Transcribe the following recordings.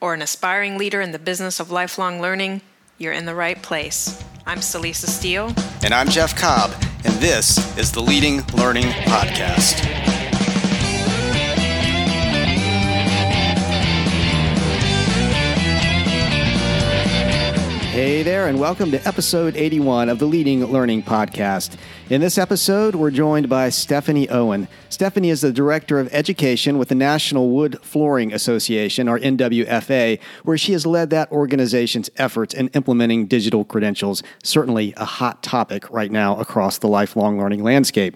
or an aspiring leader in the business of lifelong learning, you're in the right place. I'm Celisa Steele. And I'm Jeff Cobb, and this is the Leading Learning Podcast. Hey there, and welcome to episode 81 of the Leading Learning Podcast. In this episode, we're joined by Stephanie Owen. Stephanie is the Director of Education with the National Wood Flooring Association, or NWFA, where she has led that organization's efforts in implementing digital credentials, certainly a hot topic right now across the lifelong learning landscape.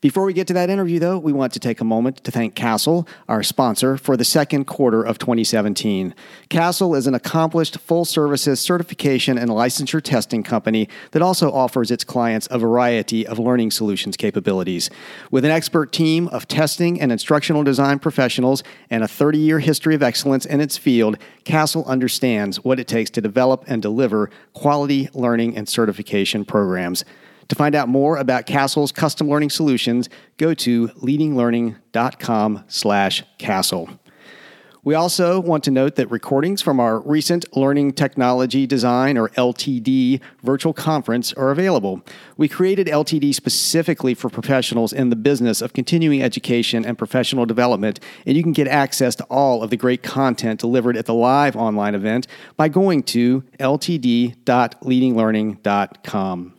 Before we get to that interview, though, we want to take a moment to thank Castle, our sponsor, for the second quarter of 2017. Castle is an accomplished full services certification and licensure testing company that also offers its clients a variety of learning solutions capabilities. With an expert team of testing and instructional design professionals and a 30 year history of excellence in its field, Castle understands what it takes to develop and deliver quality learning and certification programs. To find out more about Castle's custom learning solutions, go to leadinglearning.com slash Castle. We also want to note that recordings from our recent Learning Technology Design or LTD virtual conference are available. We created LTD specifically for professionals in the business of continuing education and professional development, and you can get access to all of the great content delivered at the live online event by going to ltd.leadinglearning.com.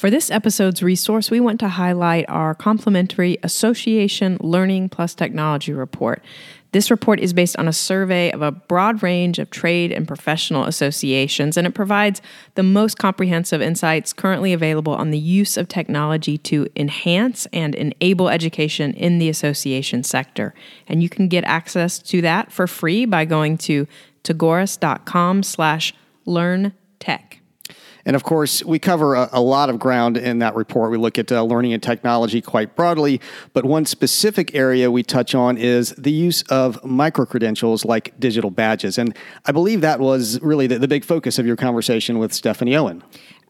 For this episode's resource, we want to highlight our complimentary Association Learning Plus Technology report. This report is based on a survey of a broad range of trade and professional associations, and it provides the most comprehensive insights currently available on the use of technology to enhance and enable education in the association sector. And you can get access to that for free by going to tagoras.com slash learn tech. And of course, we cover a, a, lot of ground in that report. We look at uh, learning and technology quite broadly, but one specific area we touch on is the use of micro credentials like digital badges. And I believe that was really the, the big focus of your conversation with Stephanie Owen.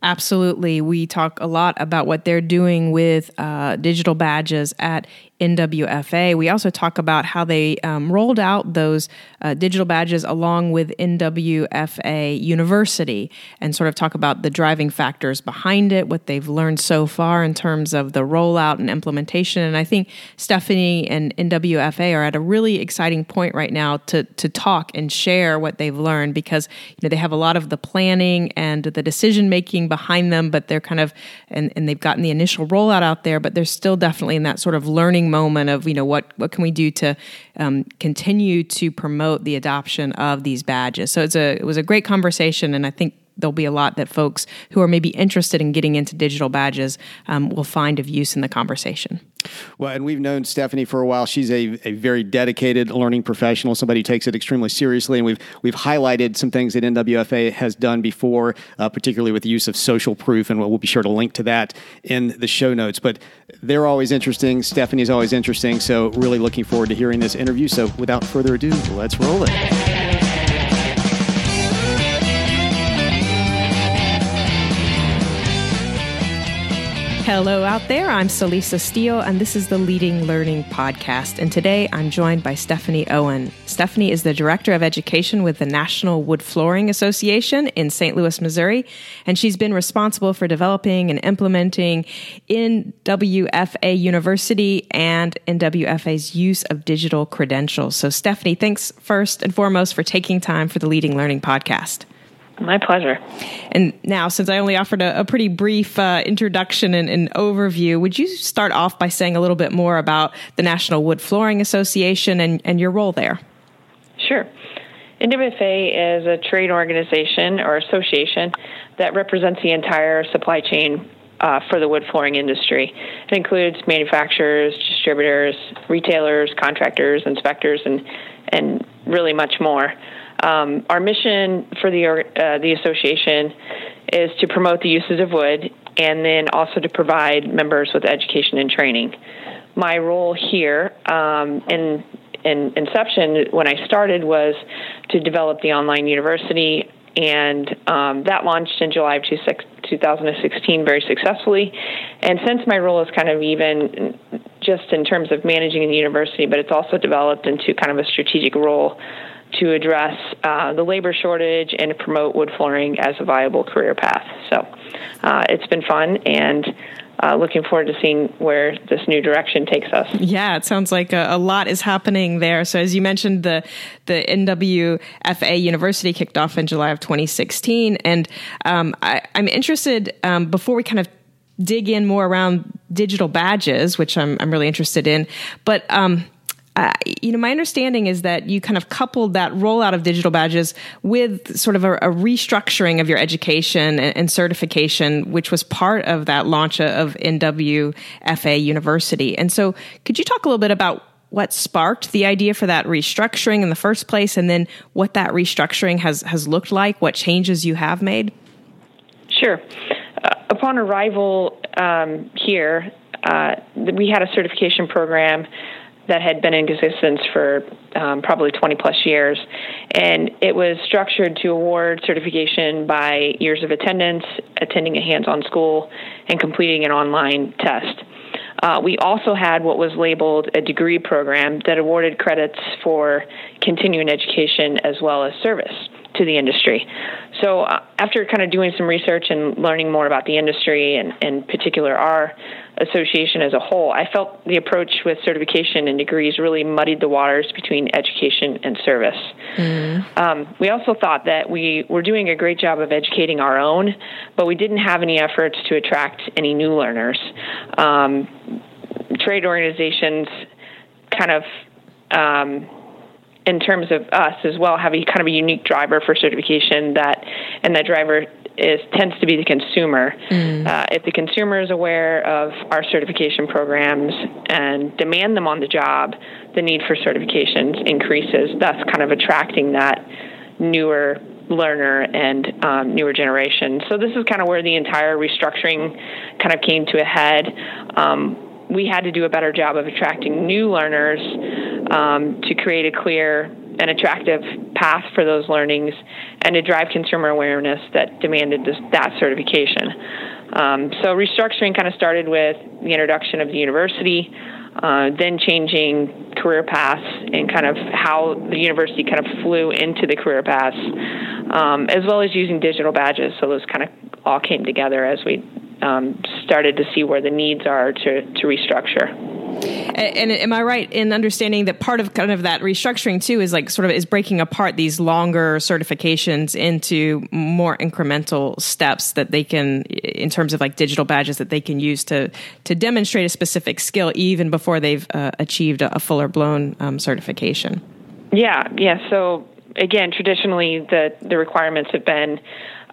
Absolutely. We talk a lot about what they're doing with uh, digital badges at NWFA. We also talk about how they um, rolled out those uh, digital badges along with NWFA University and sort of talk about the driving factors behind it, what they've learned so far in terms of the rollout and implementation. And I think Stephanie and NWFA are at a really exciting point right now to, to talk and share what they've learned because you know they have a lot of the planning and the decision making behind them, but they're kind of and, and they've gotten the initial rollout out there, but they're still definitely in that sort of learning moment of you know what what can we do to um, continue to promote the adoption of these badges. So it's a it was a great conversation, and I think there'll be a lot that folks who are maybe interested in getting into digital badges um, will find of use in the conversation. Well, and we've known Stephanie for a while. She's a, a very dedicated learning professional, somebody who takes it extremely seriously. And we've we've highlighted some things that NWFA has done before, uh, particularly with the use of social proof, and we'll, we'll be sure to link to that in the show notes. But they're always interesting. Stephanie's always interesting. So really looking forward to hearing this interview. So without further ado, let's roll it. Hello, out there. I'm Celisa Steele, and this is the Leading Learning Podcast. And today I'm joined by Stephanie Owen. Stephanie is the Director of Education with the National Wood Flooring Association in St. Louis, Missouri. And she's been responsible for developing and implementing in WFA University and NWFA's use of digital credentials. So, Stephanie, thanks first and foremost for taking time for the Leading Learning Podcast. My pleasure. And now, since I only offered a, a pretty brief uh, introduction and, and, overview, would you start off by saying a little bit more about the National Wood Flooring Association and, and your role there? Sure. NWFA is a trade organization or association that represents the entire supply chain uh, for the wood flooring industry. It includes manufacturers, distributors, retailers, contractors, inspectors, and and really much more. Um, our mission for the uh, the association is to promote the uses of wood and then also to provide members with education and training. My role here um, in in inception when I started was to develop the online university, and um, that launched in July of 2016 very successfully. And since my role is kind of even just in terms of managing the university, but it's also developed into kind of a strategic role to address uh, the labor shortage and promote wood flooring as a viable career path. So uh, it's been fun and. Uh, looking forward to seeing where this new direction takes us. Yeah, it sounds like a, a, lot is happening there. So, as you mentioned, the the NWFA University kicked off in July of 2016, and um, I, am interested um, before we kind of dig in more around digital badges, which I'm I'm really interested in, but. Um, uh, you know, my understanding is that you kind of coupled that rollout of digital badges with sort of a, a restructuring of your education and, and, certification, which was part of that launch of NWFA University. And so, could you talk a little bit about what sparked the idea for that restructuring in the first place, and then what that restructuring has has looked like, what changes you have made? Sure. Uh, upon arrival um, here, uh, we had a certification program that had been in existence for um, probably 20 plus years. And it was structured to award certification by years of attendance, attending a hands on school, and completing an online test. Uh, we also had what was labeled a degree program that awarded credits for continuing education as well as service to the industry. So, uh, after kind of doing some research and learning more about the industry, and in particular our association as a whole, I felt the approach with certification and degrees really muddied the waters between education and service. Mm-hmm. Um, we also thought that we were doing a great job of educating our own, but we didn't have any efforts to attract any new learners. Um, trade organizations kind of um, in terms of us as well have a kind of a unique driver for certification that and that driver is tends to be the consumer. Mm. Uh, if the consumer is aware of our certification programs and demand them on the job, the need for certifications increases, thus kind of attracting that newer learner and um, newer generation. So this is kind of where the entire restructuring kind of came to a head. Um, we had to do a better job of attracting new learners um, to create a clear and attractive path for those learnings and to drive consumer awareness that demanded this, that certification. Um, so restructuring kind of started with the introduction of the university, uh, then changing career paths and kind of how the university kind of flew into the career paths, um, as well as using digital badges. So those kind of all came together as we um, started to see where the needs are to, to restructure. And, and, am I right in understanding that part of kind of that restructuring too is like sort of is breaking apart these longer certifications into more incremental steps that they can, in terms of like digital badges that they can use to to demonstrate a specific skill even before they've uh, achieved a, a fuller blown um, certification. Yeah, yeah. So again, traditionally the the requirements have been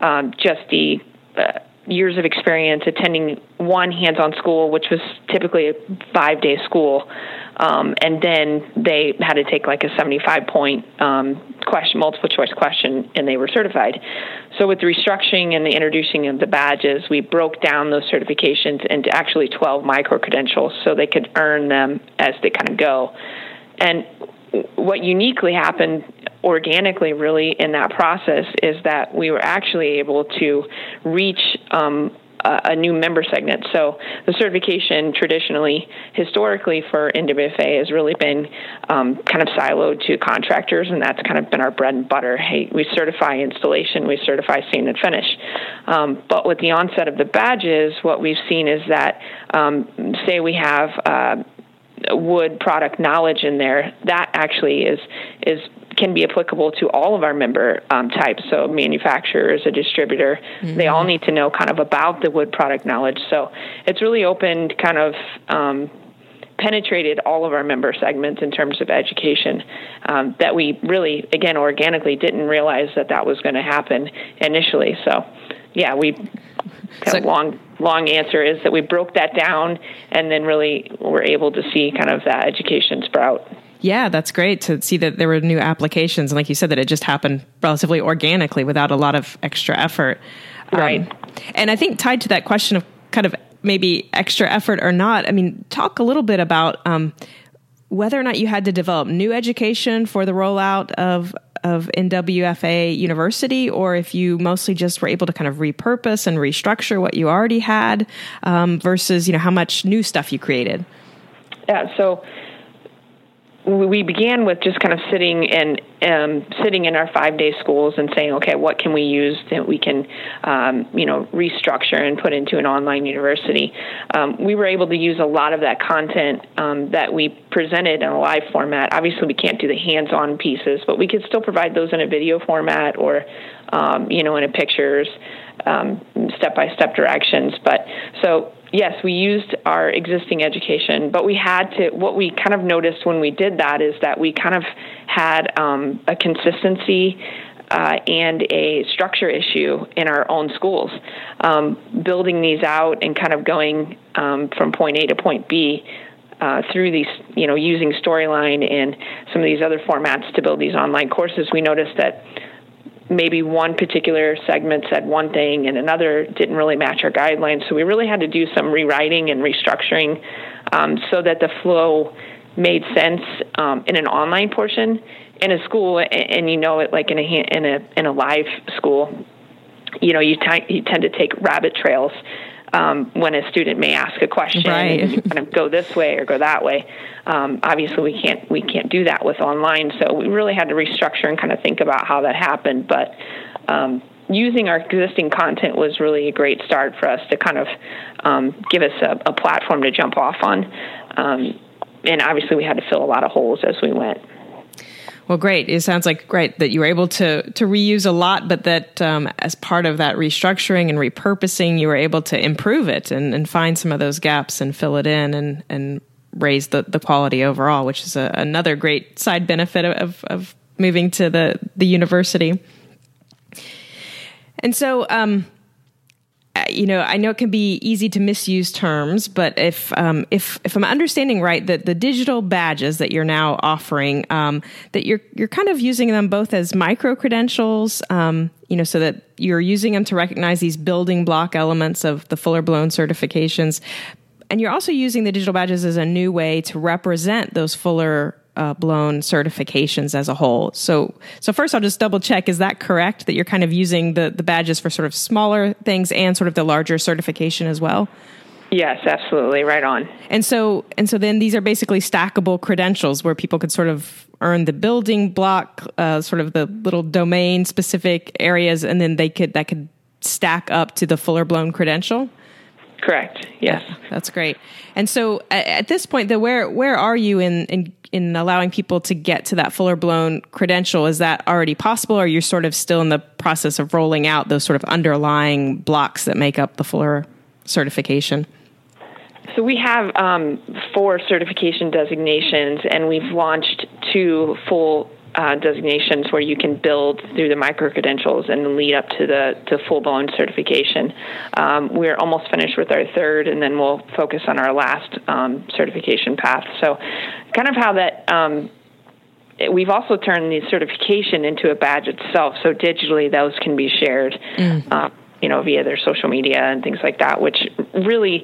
um, just the uh, years of experience attending one hands-on school, which was typically a five-day school, um, and then they had to take like a 75-point um, question, multiple choice question, and they were certified. So with the restructuring and the introducing of the badges, we broke down those certifications into actually 12 micro credentials, so they could earn them as they kind of go. And what uniquely happened organically really in that process is that we were actually able to reach um, a, a new member segment. So the certification traditionally, historically for NWFA has really been um, kind of siloed to contractors, and that's kind of been our bread and butter. Hey, we certify installation, we certify stain and finish. Um, but with the onset of the badges, what we've seen is that, um, say we have uh, wood product knowledge in there, that actually is is can be applicable to all of our member um, types. So manufacturers, a distributor, mm-hmm. they all need to know kind of about the wood product knowledge. So it's really opened kind of um, penetrated all of our member segments in terms of education um, that we really, again, organically didn't realize that that was going to happen initially. So, yeah, we kind so, long long answer is that we broke that down and then really were able to see kind of that education sprout. Yeah, that's great to see that there were new applications. And like you said, that it just happened relatively organically without a lot of extra effort. Right. Um, and I think tied to that question of kind of maybe extra effort or not, I mean, talk a little bit about um, whether or not you had to develop new education for the rollout of of NWFA University, or if you mostly just were able to kind of repurpose and restructure what you already had, um, versus you know how much new stuff you created. Yeah, so we began with just kind of sitting and um, sitting in our five day schools and saying, okay, what can we use that we can, um, you know, restructure and put into an online university? Um, we were able to use a lot of that content um, that we presented in a live format. Obviously, we can't do the hands on pieces, but we could still provide those in a video format or, um, you know, in a pictures, step by step directions. But so yes, we used our existing education, but we had to. What we kind of noticed when we did that is that we kind of had um, a consistency. Uh, and a structure issue in our own schools. Um, building these out and kind of going um, from point A to point B uh, through these, you know, using Storyline and some of these other formats to build these online courses, we noticed that maybe one particular segment said one thing and another didn't really match our guidelines. So we really had to do some rewriting and restructuring um, so that the flow made sense um, in an online portion in a school, and, and you know it like in a in a in a live school. You know, you, t- you tend to take rabbit trails um, when a student may ask a question right. and kind of go this way or go that way. Um, obviously, we can't we can't do that with online, so we really had to restructure and kind of think about how that happened. But um, using our existing content was really a great start for us to kind of um, give us a, a, platform to jump off on. Um, and obviously, we had to fill a lot of holes as we went. Well, great. It sounds like great that you were able to to reuse a lot, but that um, as part of that restructuring and repurposing, you were able to improve it and, and find some of those gaps and fill it in and and raise the, the quality overall, which is a, another great side benefit of, of moving to the the university. And so, um, you know, I know it can be easy to misuse terms, but if um, if if I'm understanding right, that the digital badges that you're now offering, um, that you're you're kind of using them both as micro credentials, um, you know, so that you're using them to recognize these building block elements of the fuller blown certifications, and you're also using the digital badges as a new way to represent those fuller uh, blown certifications as a whole. So, so first, I'll just double check: is that correct that you're kind of using the the badges for sort of smaller things and sort of the larger certification as well? Yes, absolutely, right on. And so, and so then these are basically stackable credentials where people could sort of earn the building block, uh, sort of the little domain specific areas, and then they could that could stack up to the fuller blown credential. Correct. Yes, yeah, that's great. And so, at, this point, though, where where are you in, in in allowing people to get to that fuller blown credential? Is that already possible, or you're you sort of still in the process of rolling out those sort of underlying blocks that make up the fuller certification? So we have um, four certification designations, and we've launched two full uh, designations where you can build through the micro credentials and lead up to the to full blown certification. Um, we're almost finished with our third, and then we'll focus on our last um, certification path. So, kind of how that. Um, we've also turned the certification into a badge itself, so digitally those can be shared, mm. uh, you know, via their social media and things like that, which really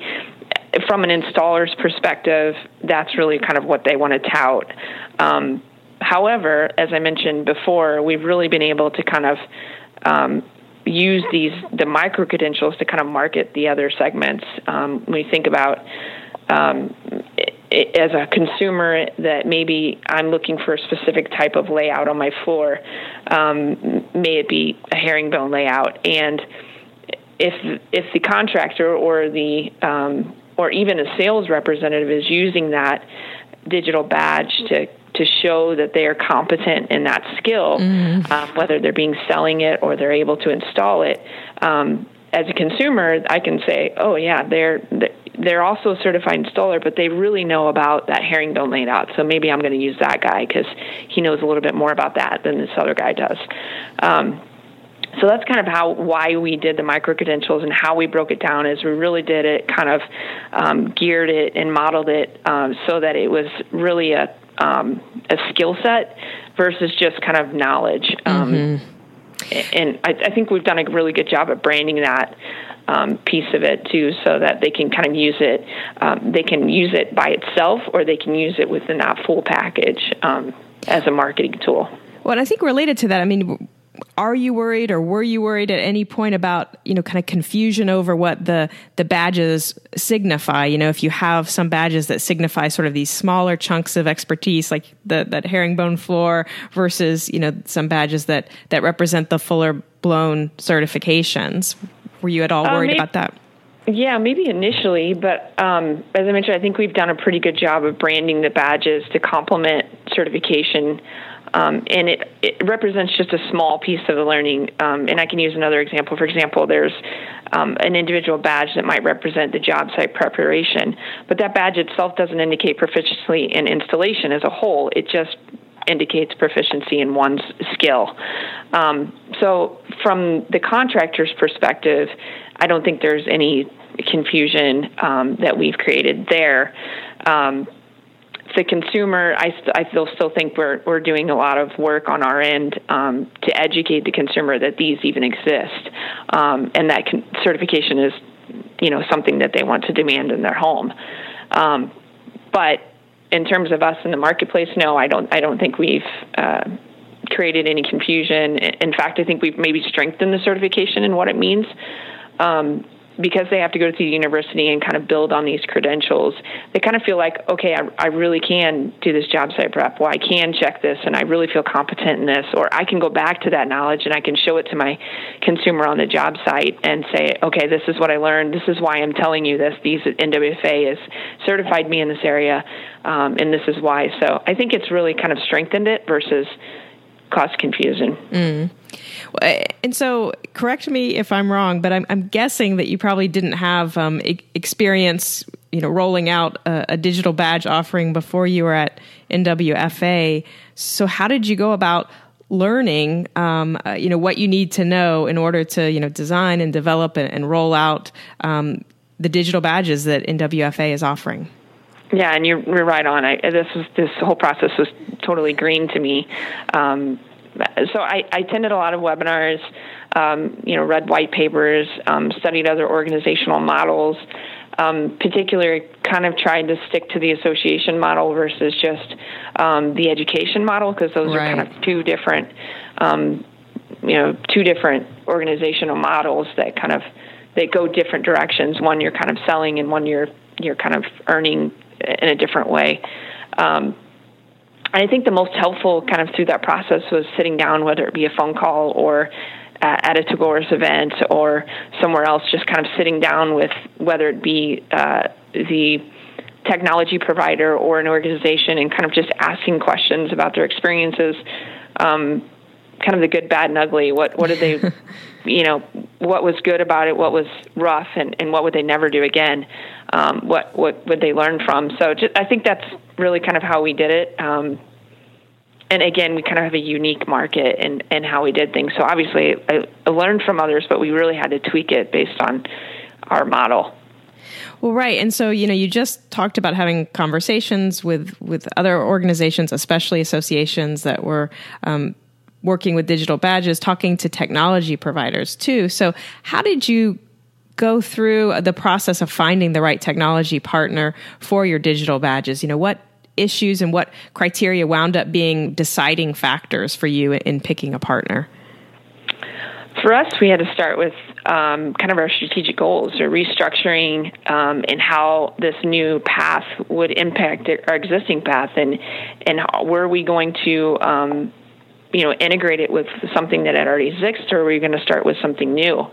from an installer's perspective, that's really kind of what they want to tout. Um, However, as I mentioned before, we've really been able to kind of um, use these the micro credentials to kind of market the other segments. Um, when you think about um, it, as a consumer that maybe I'm looking for a specific type of layout on my floor, um, may it be a herringbone layout, and if if the contractor or the um, or even a sales representative is using that digital badge to to show that they are competent in that skill, mm. uh, whether they're being selling it or they're able to install it. Um, as a consumer, I can say, "Oh yeah, they're, they're also a certified installer, but they really know about that herringbone layout. So maybe I'm going to use that guy because he knows a little bit more about that than this other guy does. Um, so that's kind of how why we did the micro credentials and how we broke it down is we really did it kind of um, geared it and modeled it um, so that it was really a um, a skill set versus just kind of knowledge. Um, mm-hmm. And I, I, think we've done a really good job at branding that um, piece of it too, so that they can kind of use it. Um, they can use it by itself, or they can use it within that full package as a marketing tool. Well, I think related to that, I mean, are you worried or were you worried at any point about you know kind of confusion over what the the badges signify? You know if you have some badges that signify sort of these smaller chunks of expertise like the that herringbone floor versus you know some badges that that represent the fuller blown certifications. Were you at all uh, worried maybe, about that? Yeah, maybe initially, but um, as I mentioned, I think we've done a pretty good job of branding the badges to complement certification um, and it, it represents just a small piece of the learning. Um, and I can use another example. For example, there's um, an individual badge that might represent the job site preparation, but that badge itself doesn't indicate proficiency in installation as a whole. It just indicates proficiency in one's skill. Um, so, from the contractor's perspective, I don't think there's any confusion um, that we've created there. Um, the consumer, I, I still still think we're we're doing a lot of work on our end um, to educate the consumer that these even exist, um, and that con- certification is, you know, something that they want to demand in their home. Um, but in terms of us in the marketplace, no, I don't. I don't think we've uh, created any confusion. In fact, I think we've maybe strengthened the certification and what it means. Because they have to go to the university and kind of build on these credentials, they kind of feel like, okay, I, I really can do this job site prep, Well, I can check this, and I really feel competent in this, or I can go back to that knowledge and I can show it to my consumer on the job site and say, okay, this is what I learned. This is why I'm telling you this. These NWFA has certified me in this area, um, and this is why. So I think it's really kind of strengthened it versus caused confusion. Mm. And so, correct me if I'm wrong, but I'm, I'm guessing that you probably didn't have um, experience, you know, rolling out a, a, digital badge offering before you were at NWFA. So, how did you go about learning, um, uh, you know, what you need to know in order to, you know, design and develop and, and roll out um, the digital badges that NWFA is offering? Yeah, and you're, you're right on. I, this was this whole process was totally green to me. Um, so I, I, attended a lot of webinars, um, you know, read white papers, um, studied other organizational models. Um, particularly, kind of tried to stick to the association model versus just um, the education model because those right. are kind of two different, um, you know, two different organizational models that kind of they go different directions. One you're kind of selling, and one you're you're kind of earning in a different way. Um, I think the most helpful kind of through that process was sitting down, whether it be a phone call or uh, at a Tagoras event or somewhere else, just kind of sitting down with whether it be uh, the technology provider or an organization and kind of just asking questions about their experiences, um, kind of the good, bad, and ugly. What what did they, you know, what was good about it? What was rough, and, and what would they never do again? Um, what what would they learn from? So just, I think that's really kind of how we did it. Um, and again, we kind of have a unique market and and how we did things. So obviously, I, I learned from others, but we really had to tweak it based on our model. Well, right, and so you know, you just talked about having conversations with with other organizations, especially associations that were um, working with digital badges, talking to technology providers too. So, how did you go through the process of finding the right technology partner for your digital badges? You know, what issues and what criteria wound up being deciding factors for you in picking a partner? For us, we had to start with um, kind of our strategic goals or restructuring um, and how this new path would impact our existing path, and and how, were we going to um, you know integrate it with something that had already exists, or were we going to start with something new?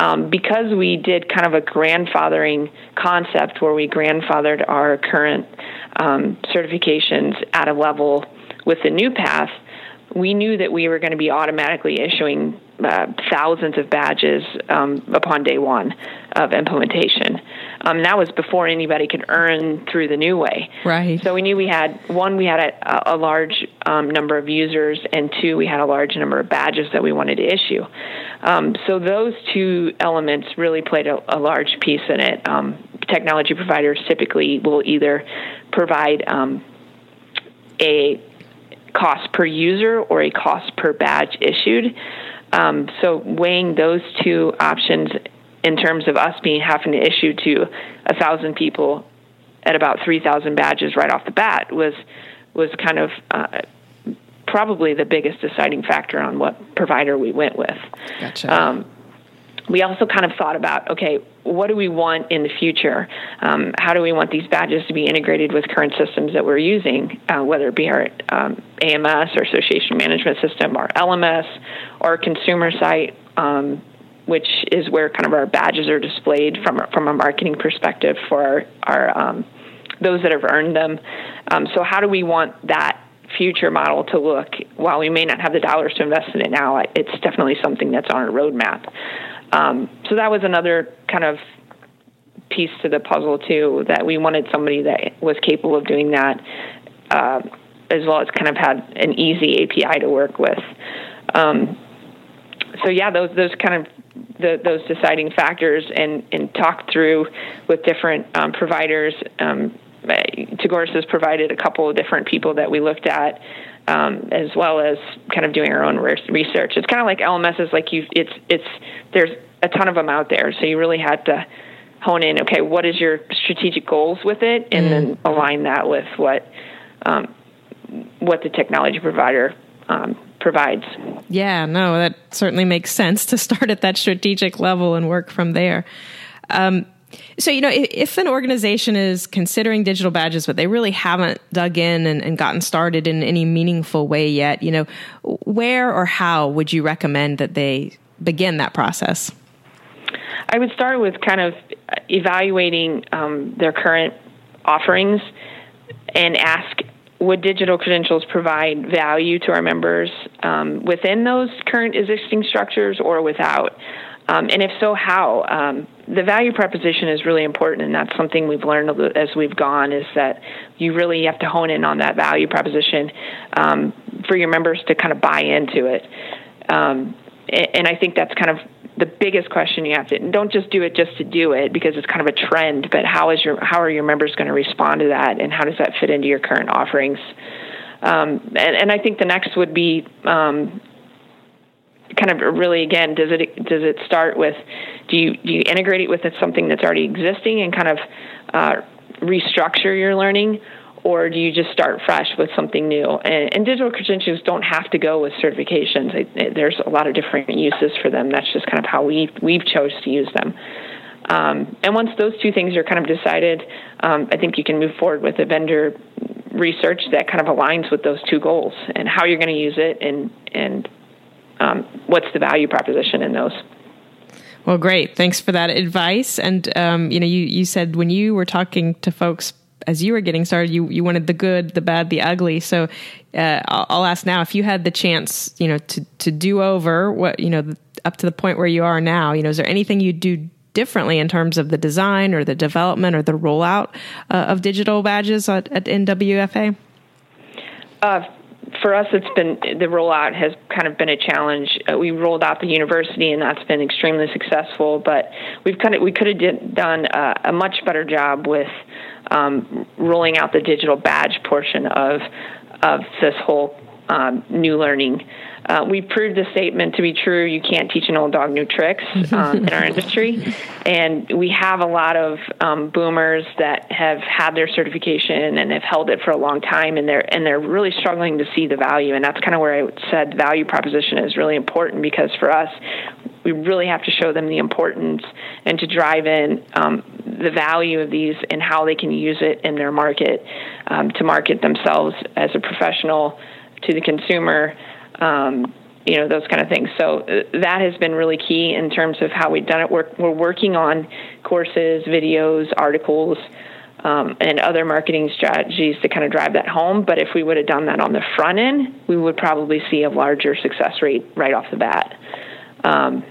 Um, because we did kind of a grandfathering concept where we grandfathered our current um, certifications at a level with the new path, we knew that we were going to be automatically issuing uh, thousands of badges um, upon day one of implementation. Um, that was before anybody could earn through the new way. Right. So we knew we had one, we had a, a large um, number of users, and two, we had a large number of badges that we wanted to issue. Um, so those two elements really played a, a large piece in it. Um, technology providers typically will either provide um, a cost per user or a cost per badge issued. Um, so weighing those two options in terms of us being having to issue to a thousand people at about three thousand badges right off the bat was was kind of uh, probably the biggest deciding factor on what provider we went with. Gotcha. Um, we also kind of thought about okay, what do we want in the future? Um, how do we want these badges to be integrated with current systems that we're using, uh, whether it be our um, AMS or Association Management System, our LMS, or consumer site, um, which is where kind of our badges are displayed from from a marketing perspective for our, our um, those that have earned them. Um, so, how do we want that future model to look? While we may not have the dollars to invest in it now, it's definitely something that's on our roadmap. Um, so that was another kind of piece to the puzzle too. That we wanted somebody that was capable of doing that, uh, as well as kind of had an easy API to work with. Um, so yeah, those those kind of the, those deciding factors and and talked through with different um, providers. Um, Tagoras has provided a couple of different people that we looked at um, as well as kind of doing our own research. It's kind of like LMS is like you. It's it's there's a ton of them out there, so you really had to hone in. Okay, what is your strategic goals with it, and mm. then align that with what um, what the technology provider um, provides. Yeah, no, that certainly makes sense to start at that strategic level and work from there. Um, so, you know, if an organization is considering digital badges, but they really haven't dug in and, and, gotten started in any meaningful way yet, you know, where or how would you recommend that they begin that process? I would start with kind of evaluating um, their current offerings and ask would digital credentials provide value to our members um, within those current existing structures or without? Um, and if so, how? The value proposition is really important, and that's something we've learned as we've gone. Is that you really have to hone in on that value proposition um, for your members to kind of buy into it. Um, and I think that's kind of the biggest question you have to. Don't just do it just to do it because it's kind of a trend. But how is your how are your members going to respond to that, and how does that fit into your current offerings? Um, and, and, I think the next would be um, kind of really again does it does it start with do you do you integrate it with something that's already existing and kind of uh, restructure your learning? Or do you just start fresh with something new? And, and digital credentials don't have to go with certifications. It, it, there's a lot of different uses for them. That's just kind of how we we've chose to use them. Um, and once those two things are kind of decided um, i think you can move forward with a vendor research that kind of aligns with those two goals and how you're going to use it and and um, what's the value proposition in those. Well, great. Thanks for that advice. And um, you know, you you said when you were talking to folks as you were getting started, you you wanted the good, the bad, the ugly. So uh, I'll, I'll, ask now if you had the chance, you know, to to do over what you know up to the point where you are now. You know, is there anything you'd do differently in terms of the design or the development or the rollout uh, of digital badges at, at NWFA? Uh, for us, it's been the rollout has kind of been a challenge. Uh, we rolled out the university, and that's been extremely successful. But we've kind of we could have did, done a, a, much better job with um, rolling out the digital badge portion of of this whole um, new learning uh, we proved the statement to be true. You can't teach an old dog new tricks um, in our industry, and we have a lot of um, boomers that have had their certification and have held it for a long time, and they're and they're really struggling to see the value. And that's kind of where I said value proposition is really important because for us, we really have to show them the importance and to drive in um, the value of these and how they can use it in their market um, to market themselves as a professional to the consumer um, you know those kind of things. So uh, that has been really key in terms of how we've done it. We're, we're working on courses, videos, articles, um, and other marketing strategies to kind of drive that home. But if we would have done that on the front end, we would probably see a larger success rate right off the bat. Um,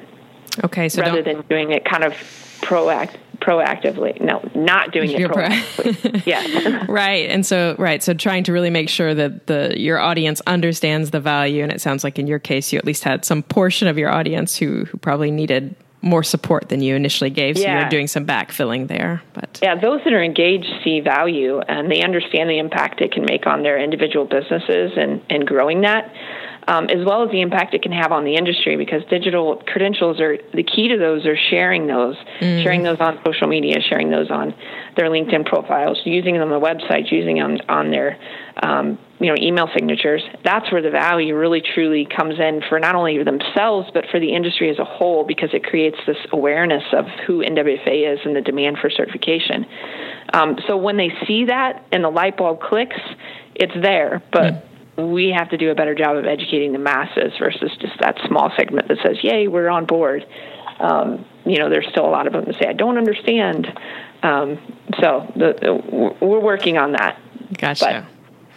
okay, so rather than doing it kind of proact proactively. No, not doing it You're proactively. Pro- yeah. right. And so right. So trying to really make sure that the your audience understands the value. And it sounds like in your case you at least had some portion of your audience who who probably needed more support than you initially gave. So yeah. you're doing some backfilling there. But yeah, those that are engaged see value and they understand the impact it can make on their individual businesses and, and growing that um, as well as the impact it can have on the industry because digital credentials are the key to those are sharing those, mm. sharing those on social media, sharing those on their LinkedIn profiles, using them on the websites, using them on their um, you know email signatures. That's where the value really truly comes in for not only themselves but for the industry as a whole because it creates this awareness of who NWFA is and the demand for certification. Um, so when they see that and the light bulb clicks, it's there, but. Mm we have to do a better job of educating the masses versus just that small segment that says, "Yay, we're on board." Um, you know, there's still a lot of them that say, "I don't understand." Um, so the, the, we're working on that. Gotcha.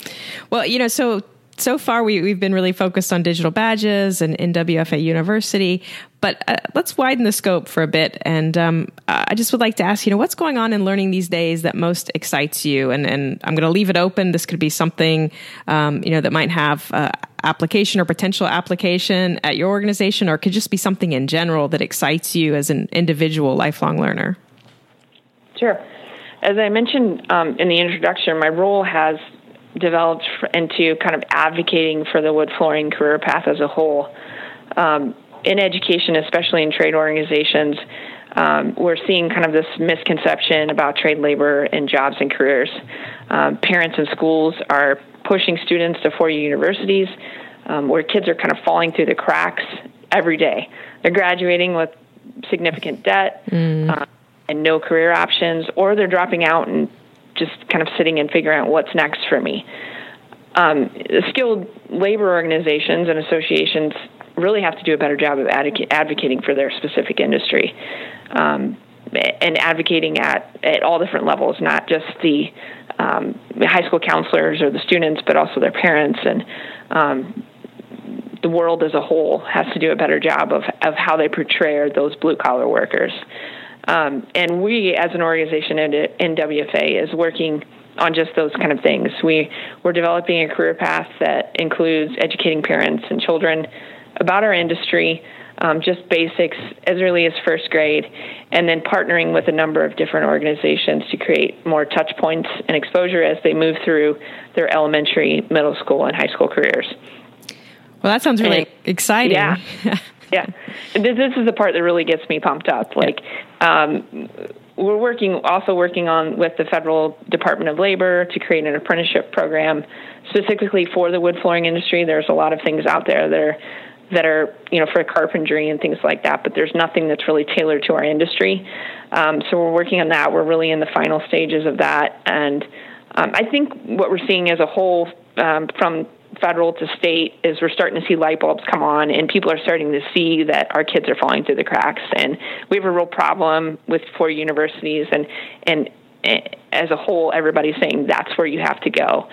But, well, you know, so so far we, we've been really focused on digital badges and NWFA University, but uh, let's widen the scope for a bit. And um, I just would like to ask, you know, what's going on in learning these days that most excites you? And, and I'm going to leave it open. This could be something, um, you know, that might have uh, application or potential application at your organization, or could just be something in general that excites you as an individual lifelong learner. Sure. As I mentioned um, in the introduction, my role has developed into kind of advocating for the wood flooring career path as a whole. Um, in education, especially in trade organizations, um, we're seeing kind of this misconception about trade labor and jobs and careers. Um, parents and schools are pushing students to four year universities um, where kids are kind of falling through the cracks every day. They're graduating with significant debt mm. uh, and no career options, or they're dropping out and just kind of sitting and figuring out what's next for me. Um, skilled labor organizations and associations really have to do a better job of advocating for their specific industry um, and advocating at, at all different levels, not just the, um, high school counselors or the students, but also their parents and um, the world as a whole has to do a better job of, of how they portray those blue collar workers. Um, and we, as an organization NWFA, is working on just those kind of things. We we're developing a career path that includes educating parents and children about our industry, um, just basics as early as first grade, and then partnering with a number of different organizations to create more touch points and exposure as they move through their elementary, middle school, and high school careers. Well, that sounds really and, exciting. Yeah. yeah. This, this is the part that really gets me pumped up. Like, um, we're working also working on with the federal Department of Labor to create an apprenticeship program specifically for the wood flooring industry. There's a lot of things out there that are that are you know for carpentry and things like that, but there's nothing that's really tailored to our industry. Um, so we're working on that. We're really in the final stages of that, and um, I think what we're seeing as a whole um, from federal to state is we're starting to see light bulbs come on and people are starting to see that our kids are falling through the cracks and we have a real problem with four universities and and as a whole everybody's saying that's where you have to go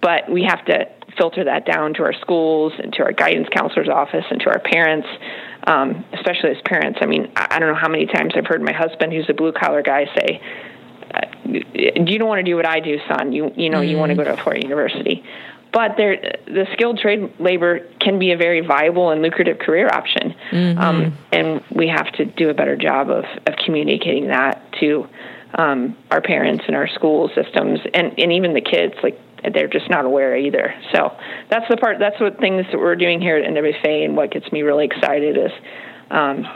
but we have to filter that down to our schools and to our guidance counselor's office and to our parents um, especially as parents i mean i don't know how many times i've heard my husband who's a blue collar guy say uh, you don't want to do what I do, son. You you know mm-hmm. you want to go to a four university but the skilled trade labor can be a very viable and lucrative career option. Mm-hmm. Um, and we have to do a better job of, of communicating that to um, our parents and our school systems and, and even the kids. Like they're just not aware either. So that's the part. That's what things that we're doing here at NWFA, and what gets me really excited is um,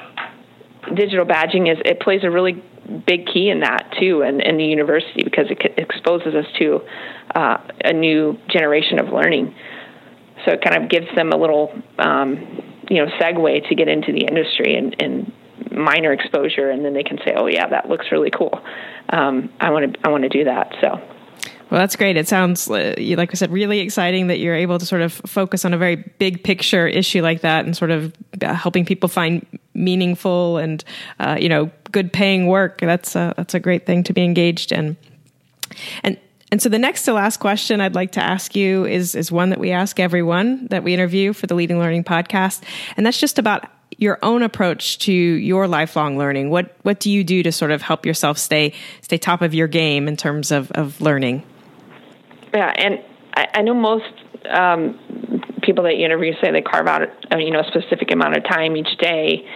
digital badging. Is it plays a really big key in that too, and in, in the university because it exposes us to uh, a new generation of learning. So it kind of gives them a little, um, you know, segue to get into the industry and, and minor exposure, and then they can say, "Oh yeah, that looks really cool. Um, I want to I want to do that." So. Well, that's great. It sounds, uh, like I said, really exciting that you're able to sort of focus on a very big picture issue like that and sort of uh, helping people find meaningful and, uh, you know, good paying work. That's a, that's a great thing to be engaged in. And and so the next to last question I'd like to ask you is is one that we ask everyone that we interview for the Leading Learning podcast, and that's just about your own approach to your lifelong learning. What what do you do to sort of help yourself stay stay top of your game in terms of, of learning? Yeah, and I, I know most um, people that you interview say they carve out a, you know a specific amount of time each day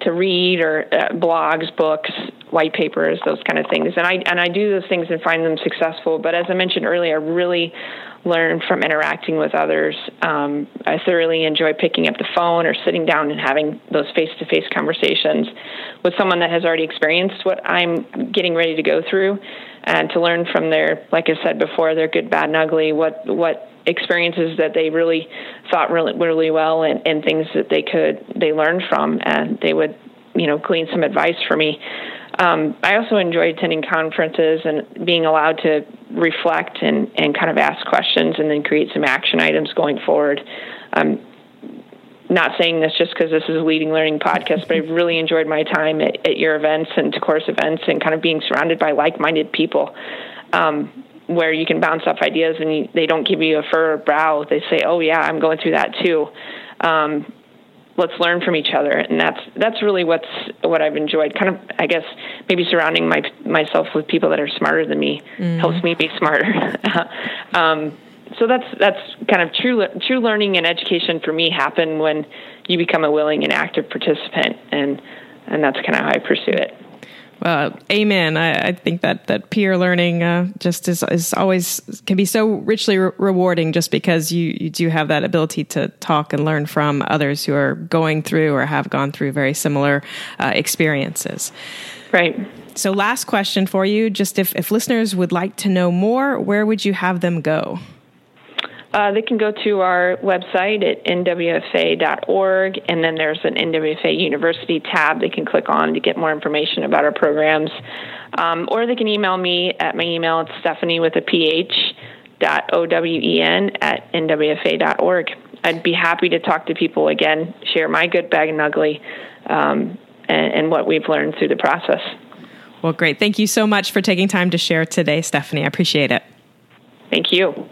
to read or uh, blogs, books, white papers, those kind of things. And I and I do those things and find them successful. But as I mentioned earlier, I really learn from interacting with others. Um, I thoroughly enjoy picking up the phone or sitting down and having those face-to-face conversations with someone that has already experienced what I'm getting ready to go through, and to learn from their, like I said before, their good, bad, and ugly. What what experiences that they really thought really really well and, and things that they could they learned from and they would you know glean some advice for me um, I also enjoy attending conferences and being allowed to reflect and, and kind of ask questions and then create some action items going forward. Um, not saying this just because this is a leading learning podcast, but I've really enjoyed my time at, at your events and Tagoras events and kind of being surrounded by like-minded people. Um, where you can bounce off ideas and you, they don't give you a furrowed brow. They say, "Oh yeah, I'm going through that too." Um, let's learn from each other, and that's that's really what's what I've enjoyed. Kind of, I guess, maybe surrounding my myself with people that are smarter than me mm. helps me be smarter. um, so that's that's kind of true true learning and education for me happen when you become a willing and active participant, and and that's kind of how I pursue it. Uh, amen. I, I, think that that peer learning uh, just is, is always can be so richly re- rewarding, just because you you do have that ability to talk and learn from others who are going through or have gone through very similar uh, experiences. Right. So, last question for you: just if if listeners would like to know more, where would you have them go? Uh, they can go to our website at nwfa.org, and then there's an NWFA University tab they can click on to get more information about our programs. Um, or they can email me at my email. It's Stephanie with a PH dot O-W-E-N at nwfa.org. I'd be happy to talk to people again, share my good, bad, and ugly, um, and, and what we've learned through the process. Well, great. Thank you so much for taking time to share today, Stephanie. I appreciate it. Thank you.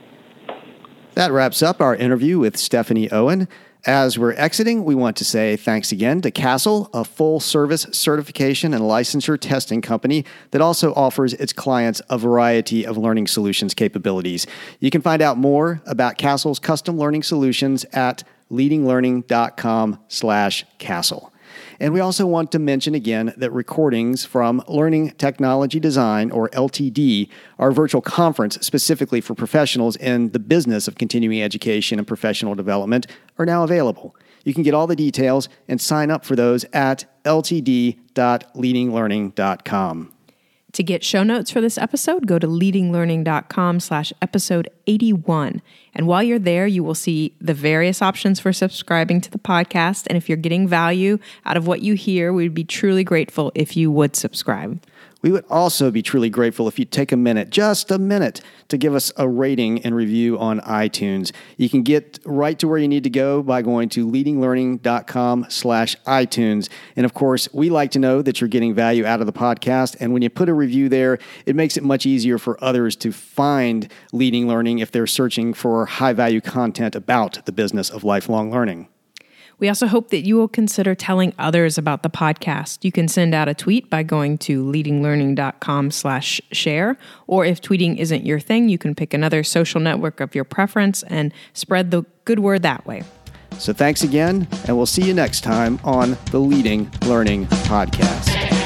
That wraps up our interview with Stephanie Owen. As we're exiting, we want to say thanks again to Castle, a full service certification and licensure testing company that also offers its clients a variety of learning solutions capabilities. You can find out more about Castle's custom learning solutions at leadinglearning.com slash Castle. And we also want to mention again that recordings from Learning Technology Design, or LTD, our virtual conference specifically for professionals in the business of continuing education and professional development, are now available. You can get all the details and sign up for those at ltd.leadinglearning.com. To get show notes for this episode, go to leadinglearning.com slash episode 81. And while you're there, you will see the various options for subscribing to the podcast. And if you're getting value out of what you hear, we'd be truly grateful if you would subscribe. We would also be truly grateful if you take a minute, just a minute, to give us a rating and review on iTunes. You can get right to where you need to go by going to leadinglearning.com slash iTunes. And of course, we like to know that you're getting value out of the podcast. And when you put a review there, it makes it much easier for others to find Leading Learning if they're searching for high value content about the business of lifelong learning. We also hope that you will consider telling others about the podcast. You can send out a tweet by going to leadinglearning.com slash share, or if tweeting isn't your thing, you can pick another social network of your preference and spread the good word that way. So thanks again, and we'll see you next time on the Leading Learning Podcast.